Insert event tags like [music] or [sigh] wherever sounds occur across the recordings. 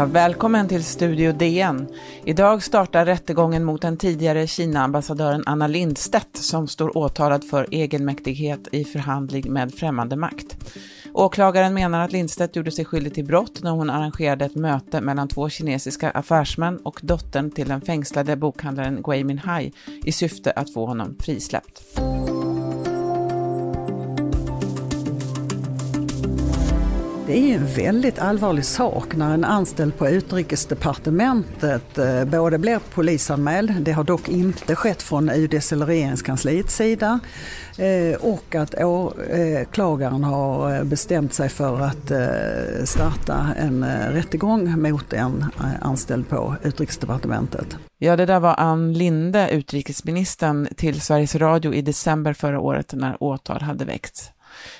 Ja, välkommen till Studio DN. Idag startar rättegången mot den tidigare Kina-ambassadören Anna Lindstedt som står åtalad för egenmäktighet i förhandling med främmande makt. Åklagaren menar att Lindstedt gjorde sig skyldig till brott när hon arrangerade ett möte mellan två kinesiska affärsmän och dottern till den fängslade bokhandlaren Gui Minhai i syfte att få honom frisläppt. Det är en väldigt allvarlig sak när en anställd på utrikesdepartementet eh, både blir polisanmäld, det har dock inte skett från UDs eller regeringskansliets sida, eh, och att åklagaren eh, har bestämt sig för att starta en rättegång mot en anställd på utrikesdepartementet. Ja, det där var Ann Linde, utrikesministern, till Sveriges Radio i december förra året när åtal hade väckts.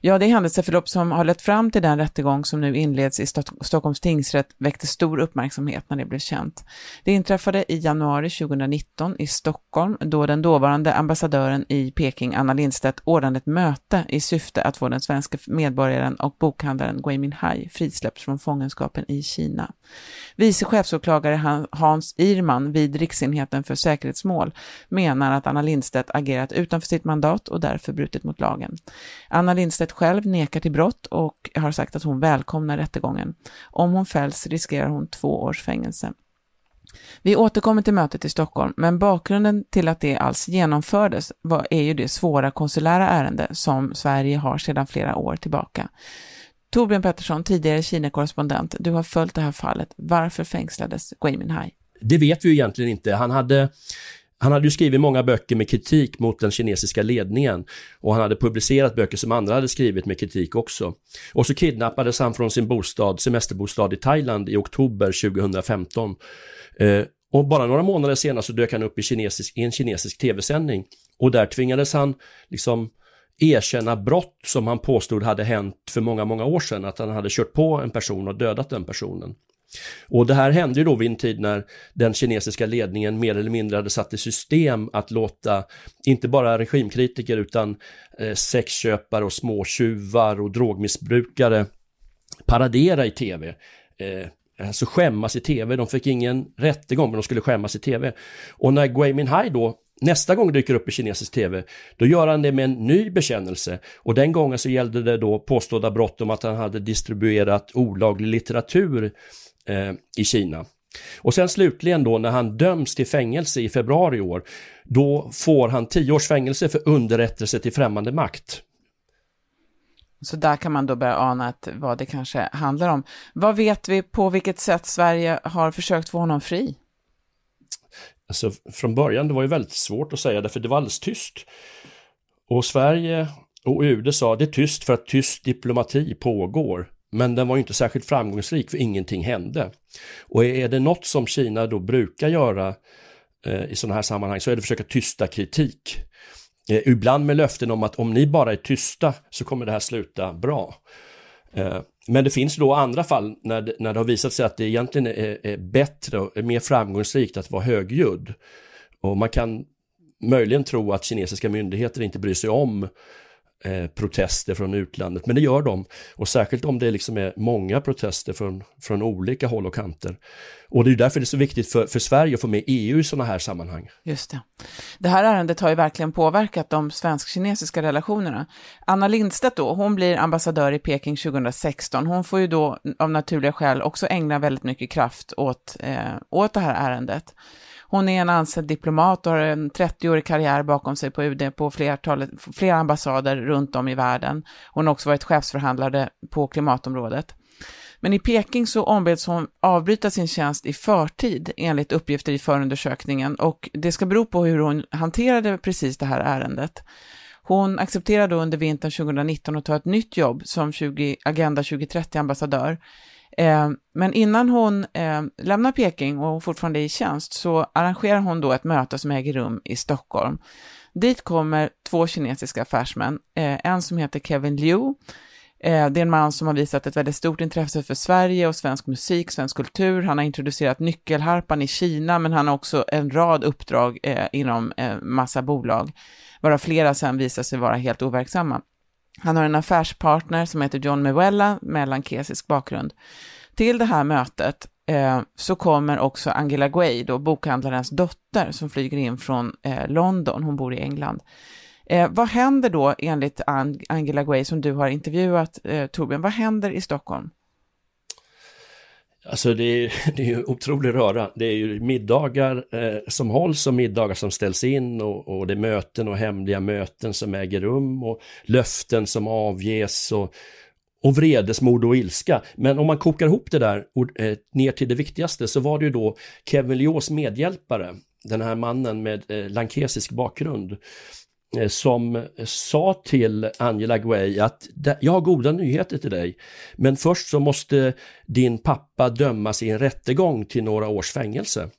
Ja, det händelseförlopp som har lett fram till den rättegång som nu inleds i Stockholms tingsrätt väckte stor uppmärksamhet när det blev känt. Det inträffade i januari 2019 i Stockholm då den dåvarande ambassadören i Peking, Anna Lindstedt, ordnade ett möte i syfte att få den svenska medborgaren och bokhandlaren Gui Minhai frisläppt från fångenskapen i Kina. Vice chefsåklagare Hans Irman vid Riksenheten för säkerhetsmål menar att Anna Lindstedt agerat utanför sitt mandat och därför brutit mot lagen. Anna Lindstedt själv nekar till brott och har sagt att hon välkomnar rättegången. Om hon fälls riskerar hon två års fängelse. Vi återkommer till mötet i Stockholm, men bakgrunden till att det alls genomfördes var, är ju det svåra konsulära ärende som Sverige har sedan flera år tillbaka. Torbjörn Pettersson, tidigare Kina-korrespondent, du har följt det här fallet. Varför fängslades Gui Minhai? Det vet vi ju egentligen inte. Han hade han hade ju skrivit många böcker med kritik mot den kinesiska ledningen och han hade publicerat böcker som andra hade skrivit med kritik också. Och så kidnappades han från sin bostad, semesterbostad i Thailand i oktober 2015. Eh, och bara några månader senare så dök han upp i, kinesisk, i en kinesisk tv-sändning och där tvingades han liksom erkänna brott som han påstod hade hänt för många, många år sedan, att han hade kört på en person och dödat den personen. Och det här hände ju då vid en tid när den kinesiska ledningen mer eller mindre hade satt i system att låta inte bara regimkritiker utan eh, sexköpare och småtjuvar och drogmissbrukare paradera i tv. Eh, alltså skämmas i tv, de fick ingen rättegång men de skulle skämmas i tv. Och när Gui Minhai då nästa gång dyker upp i kinesisk tv, då gör han det med en ny bekännelse. Och den gången så gällde det då påstådda brott om att han hade distribuerat olaglig litteratur eh, i Kina. Och sen slutligen då när han döms till fängelse i februari i år, då får han tio års fängelse för underrättelse till främmande makt. Så där kan man då börja ana att vad det kanske handlar om. Vad vet vi på vilket sätt Sverige har försökt få honom fri? Alltså från början, det var ju väldigt svårt att säga därför det var alldeles tyst. Och Sverige och UD sa det är tyst för att tyst diplomati pågår. Men den var inte särskilt framgångsrik för ingenting hände. Och är det något som Kina då brukar göra eh, i sådana här sammanhang så är det att försöka tysta kritik. Eh, ibland med löften om att om ni bara är tysta så kommer det här sluta bra. Eh, men det finns då andra fall när det, när det har visat sig att det egentligen är, är bättre och mer framgångsrikt att vara högljudd. Och man kan möjligen tro att kinesiska myndigheter inte bryr sig om Eh, protester från utlandet, men det gör de. Och särskilt om det liksom är många protester från, från olika håll och kanter. Och det är därför det är så viktigt för, för Sverige att få med EU i sådana här sammanhang. Just det. Det här ärendet har ju verkligen påverkat de svensk-kinesiska relationerna. Anna Lindstedt då, hon blir ambassadör i Peking 2016. Hon får ju då av naturliga skäl också ägna väldigt mycket kraft åt, eh, åt det här ärendet. Hon är en ansedd diplomat och har en 30-årig karriär bakom sig på UD på flertalet, flera ambassader runt om i världen. Hon har också varit chefsförhandlare på klimatområdet. Men i Peking så ombeds hon avbryta sin tjänst i förtid enligt uppgifter i förundersökningen och det ska bero på hur hon hanterade precis det här ärendet. Hon accepterade under vintern 2019 att ta ett nytt jobb som 20, Agenda 2030-ambassadör Eh, men innan hon eh, lämnar Peking och fortfarande är i tjänst så arrangerar hon då ett möte som äger rum i Stockholm. Dit kommer två kinesiska affärsmän, eh, en som heter Kevin Liu eh, det är en man som har visat ett väldigt stort intresse för Sverige och svensk musik, svensk kultur. Han har introducerat nyckelharpan i Kina, men han har också en rad uppdrag eh, inom eh, massa bolag, varav flera sen visar sig vara helt overksamma. Han har en affärspartner som heter John Mewella med lankesisk bakgrund. Till det här mötet eh, så kommer också Angela Guay, då bokhandlarens dotter, som flyger in från eh, London, hon bor i England. Eh, vad händer då enligt Angela Guay som du har intervjuat, eh, Torbjörn, vad händer i Stockholm? Alltså det är, [laughs] det är ju otrolig röra. Det är ju middagar eh, som hålls och middagar som ställs in och, och det är möten och hemliga möten som äger rum och löften som avges och, och vredesmod och ilska. Men om man kokar ihop det där eh, ner till det viktigaste så var det ju då Kevin Leos medhjälpare, den här mannen med eh, lankesisk bakgrund, Eh, som sa till Angela Gway att jag har goda nyheter till dig, men först så måste din pappa dömas i en rättegång till några års fängelse.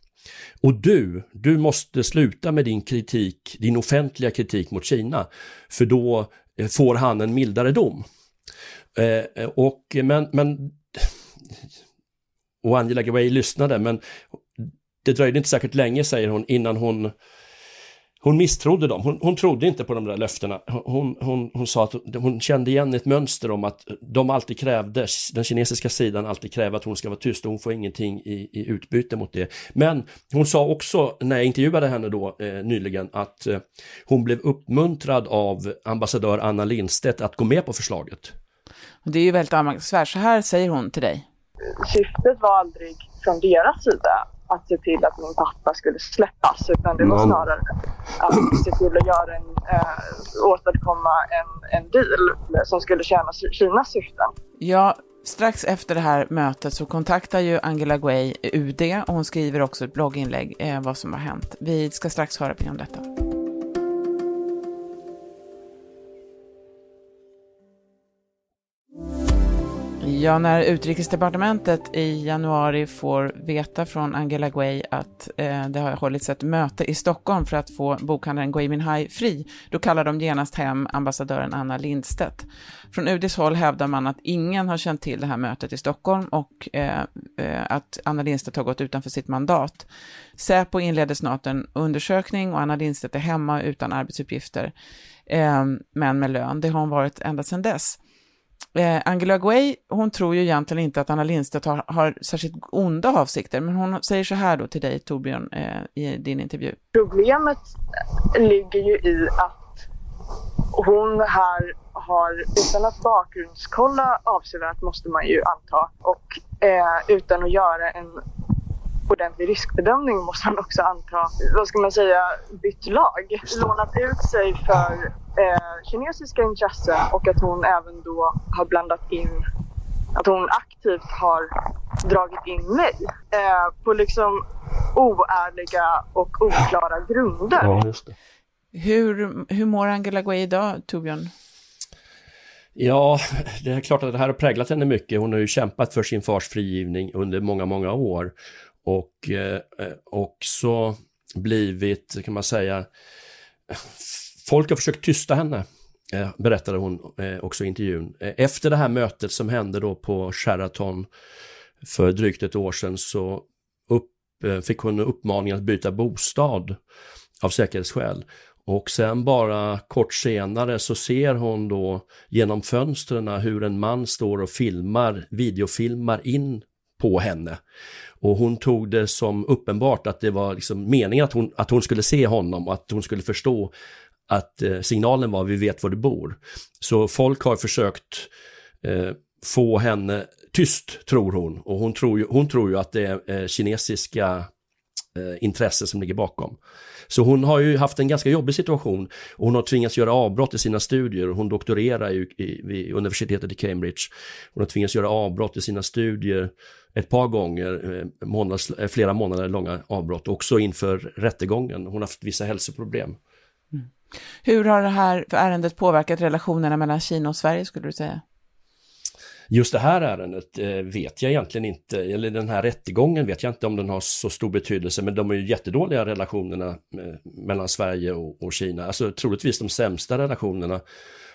Och du, du måste sluta med din kritik, din offentliga kritik mot Kina, för då eh, får han en mildare dom. Eh, eh och, men, men, och Angela Gway lyssnade, men det dröjde inte särskilt länge, säger hon, innan hon hon misstrodde dem. Hon, hon trodde inte på de där löftena. Hon, hon, hon sa att hon kände igen ett mönster om att de alltid krävde, den kinesiska sidan alltid kräver att hon ska vara tyst och hon får ingenting i, i utbyte mot det. Men hon sa också, när jag intervjuade henne då eh, nyligen, att eh, hon blev uppmuntrad av ambassadör Anna Lindstedt att gå med på förslaget. Det är ju väldigt anmärkningsvärt. Så här säger hon till dig. Syftet var aldrig från deras sida att se till att min pappa skulle släppas utan det var snarare att se till att göra en, äh, åstadkomma en, en deal som skulle tjäna Kinas syften. Ja, strax efter det här mötet så kontaktar ju Angela Guay UD och hon skriver också ett blogginlägg eh, vad som har hänt. Vi ska strax höra mer om detta. Ja, när utrikesdepartementet i januari får veta från Angela Guay att eh, det har hållits ett möte i Stockholm för att få bokhandlaren Gui Minhai fri, då kallar de genast hem ambassadören Anna Lindstedt. Från UDs håll hävdar man att ingen har känt till det här mötet i Stockholm och eh, eh, att Anna Lindstedt har gått utanför sitt mandat. Säpo inleder snart en undersökning och Anna Lindstedt är hemma utan arbetsuppgifter, eh, men med lön. Det har hon varit ända sedan dess. Eh, Angela Guay, hon tror ju egentligen inte att Anna Lindstedt har, har särskilt onda avsikter, men hon säger så här då till dig Torbjörn eh, i din intervju. Problemet ligger ju i att hon här har, utan att bakgrundskolla avsevärt måste man ju anta, och eh, utan att göra en ordentlig riskbedömning måste man också anta, vad ska man säga, bytt lag. Lånat ut sig för eh, kinesiska intressen och att hon även då har blandat in, att hon aktivt har dragit in mig eh, på liksom oärliga och oklara grunder. Ja, just det. Hur, hur mår Angela Guay idag, Torbjörn? Ja, det är klart att det här har präglat henne mycket. Hon har ju kämpat för sin fars frigivning under många, många år och eh, eh, också blivit, kan man säga, folk har försökt tysta henne, eh, berättade hon eh, också i intervjun. Eh, efter det här mötet som hände då på Sheraton för drygt ett år sedan så upp, eh, fick hon uppmaningen att byta bostad av säkerhetsskäl. Och sen bara kort senare så ser hon då genom fönstren hur en man står och filmar, videofilmar in på henne. Och hon tog det som uppenbart att det var liksom meningen att hon, att hon skulle se honom och att hon skulle förstå att eh, signalen var vi vet var du bor. Så folk har försökt eh, få henne tyst, tror hon. Och hon tror ju, hon tror ju att det är eh, kinesiska Eh, intresse som ligger bakom. Så hon har ju haft en ganska jobbig situation och hon har tvingats göra avbrott i sina studier. Hon doktorerar ju i, vid universitetet i Cambridge. Hon har tvingats göra avbrott i sina studier ett par gånger, eh, månads, eh, flera månader långa avbrott, också inför rättegången. Hon har haft vissa hälsoproblem. Mm. Hur har det här ärendet påverkat relationerna mellan Kina och Sverige skulle du säga? Just det här ärendet eh, vet jag egentligen inte, eller den här rättegången vet jag inte om den har så stor betydelse, men de är ju jättedåliga relationerna eh, mellan Sverige och, och Kina. Alltså troligtvis de sämsta relationerna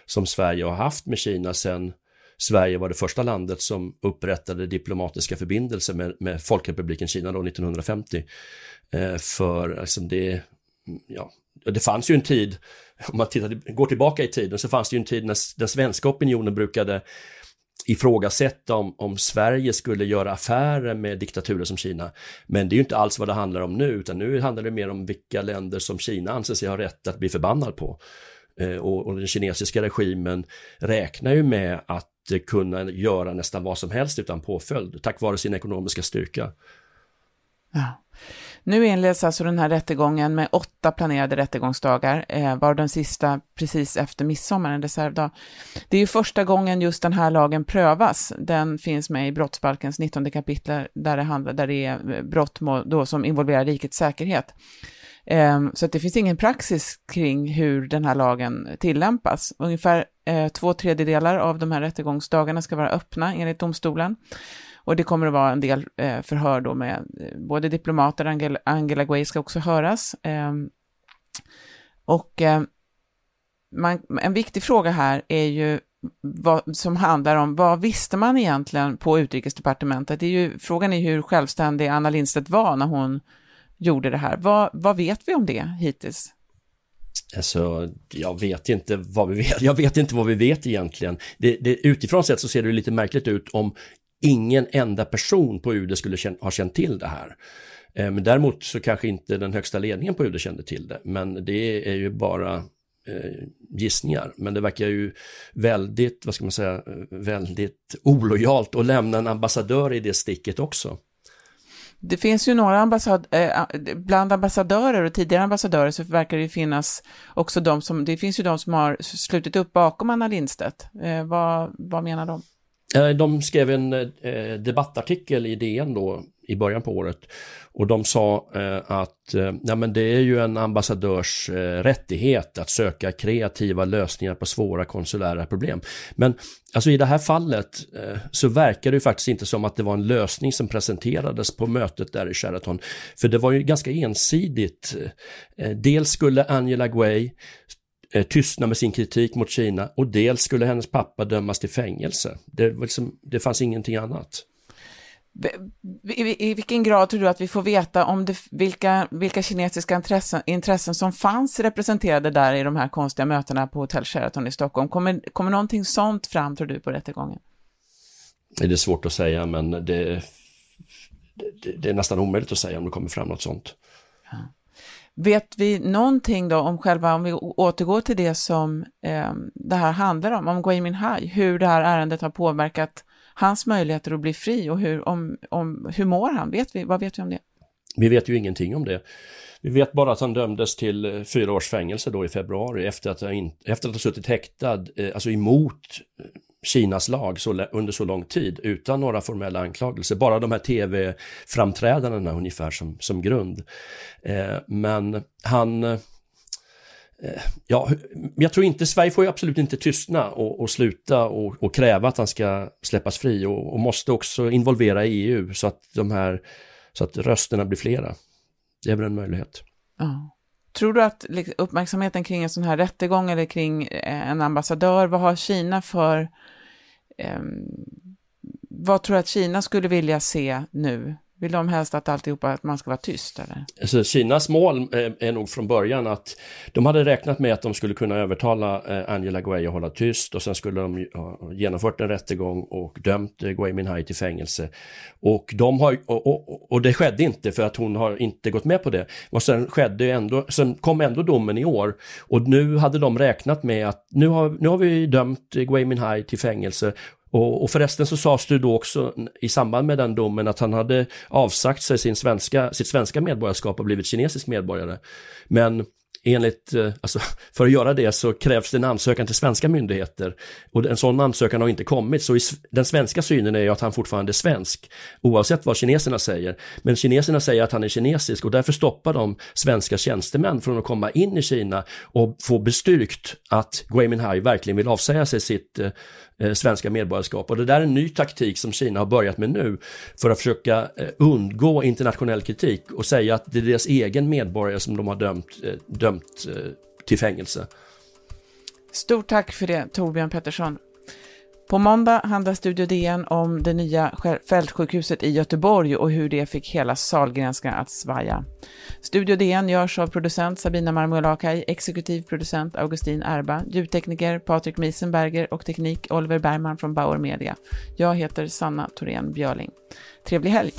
som Sverige har haft med Kina sedan Sverige var det första landet som upprättade diplomatiska förbindelser med, med Folkrepubliken Kina då 1950. Eh, för alltså det, ja, det fanns ju en tid, om man tittar, går tillbaka i tiden, så fanns det ju en tid när den svenska opinionen brukade ifrågasätta om, om Sverige skulle göra affärer med diktaturer som Kina. Men det är ju inte alls vad det handlar om nu, utan nu handlar det mer om vilka länder som Kina anser sig ha rätt att bli förbannad på. Eh, och, och, den kinesiska regimen räknar ju med att kunna göra nästan vad som helst utan påföljd, tack vare sin ekonomiska styrka. Ja. Nu inleds alltså den här rättegången med åtta planerade rättegångsdagar, eh, var den sista precis efter midsommar, en reservdag. Det är ju första gången just den här lagen prövas. Den finns med i brottsbalkens 19 kapitel där det, handlar, där det är eh, brott då som involverar rikets säkerhet. Eh, så att det finns ingen praxis kring hur den här lagen tillämpas. Ungefär eh, två tredjedelar av de här rättegångsdagarna ska vara öppna enligt domstolen. Och det kommer att vara en del eh, förhör då med eh, både diplomater, Angela, Angela Gui ska också höras. Eh, och eh, man, en viktig fråga här är ju vad, som handlar om vad visste man egentligen på utrikesdepartementet? Det är ju, frågan är hur självständig Anna Lindstedt var när hon gjorde det här. Vad, vad vet vi om det hittills? Alltså, jag vet inte vad vi vet. Jag vet inte vad vi vet egentligen. Det, det, utifrån sett så ser det lite märkligt ut om ingen enda person på UD skulle ha känt till det här. Eh, men däremot så kanske inte den högsta ledningen på UD kände till det. Men det är ju bara eh, gissningar. Men det verkar ju väldigt, vad ska man säga, väldigt olojalt att lämna en ambassadör i det sticket också. Det finns ju några ambassad, eh, bland ambassadörer och tidigare ambassadörer så verkar det finnas också de som, det finns ju de som har slutit upp bakom Anna Lindstedt. Eh, vad, vad menar de? Eh, de skrev en eh, debattartikel i DN då i början på året och de sa eh, att eh, ja, men det är ju en ambassadörs eh, rättighet att söka kreativa lösningar på svåra konsulära problem. Men alltså i det här fallet eh, så verkar det ju faktiskt inte som att det var en lösning som presenterades på mötet där i Sheraton. För det var ju ganska ensidigt. Eh, dels skulle Angela Gui eh, tystna med sin kritik mot Kina och dels skulle hennes pappa dömas till fängelse. Det, liksom, det fanns ingenting annat. I, I, vilken grad tror du att vi får veta om det, vilka, vilka kinesiska intressen, intressen som fanns representerade där i de här konstiga mötena på Hotell Sheraton i Stockholm? Kommer, kommer någonting sånt fram, tror du, på rättegången? Det är svårt att säga, men det, det, det är nästan omöjligt att säga om det kommer fram något sånt. Ja. Vet vi någonting då om själva, om vi återgår till det som eh, det här handlar om, om Gui Minhai, hur det här ärendet har påverkat hans möjligheter att bli fri och hur, om, om, hur mår han? Vet vi, vad vet vi om det? Vi vet ju ingenting om det. Vi vet bara att han dömdes till eh, fyra års fängelse då i februari efter att, ha, in, efter att ha suttit häktad, eh, alltså emot Kinas lag så, under så lång tid utan några formella anklagelser. Bara de här tv-framträdandena ungefär som, som grund. Eh, men han... Eh, ja, jag tror inte, Sverige får ju absolut inte tystna och, och sluta och, och, kräva att han ska släppas fri och, och, måste också involvera EU så att de här, så att rösterna blir flera. Det är väl en möjlighet. Ja. Tror du att liksom, uppmärksamheten kring en sån här rättegång eller kring eh, en ambassadör, vad har Kina för... Eh, vad tror du att Kina skulle vilja se nu? Vill de helst att alltihopa, att man ska vara tyst eller? Alltså, Kinas mål är, är nog från början att de hade räknat med att de skulle kunna övertala eh, Angela Gui att hålla tyst och sen skulle de ha genomfört en rättegång och dömt eh, Guay Gui Minhai till fängelse. Och, de har, och, och, och, det skedde inte för att hon har inte gått med på det. Och sen skedde ändå, sen kom ändå domen i år och nu hade de räknat med att nu har, nu har vi dömt Gui Minhai till fängelse och, och förresten så sades det då också i samband med den domen att han hade avsagt sig sin svenska, sitt svenska medborgarskap och blivit kinesisk medborgare. Men enligt, eh, alltså, [laughs] för att göra det så krävs det en ansökan till svenska myndigheter och en sån ansökan har inte kommit. Så i, den svenska synen är ju att han fortfarande är svensk, oavsett vad kineserna säger. Men kineserna säger att han är kinesisk och därför stoppar de svenska tjänstemän från att komma in i Kina och få bestyrkt att Gui Minhai verkligen vill avsäga sig sitt eh, eh svenska medborgarskap. Och det där är en ny taktik som Kina har börjat med nu för att försöka eh, undgå internationell kritik och säga att det är deras egen medborgare som de har dömt, eh, dömt dömt eh, till fängelse. Stort tack för det, Torbjörn Pettersson. På måndag handlar Studio DN om det nya fältsjukhuset i Göteborg och hur det fick hela Salgrenska att svaja. Studio DN görs av producent Sabina Marmulakai, exekutiv producent Augustin Erba, ljudtekniker Patrik Miesenberger och teknik Oliver Bergman från Bauer Media. Jag heter Sanna Thorén Björling. Trevlig helg!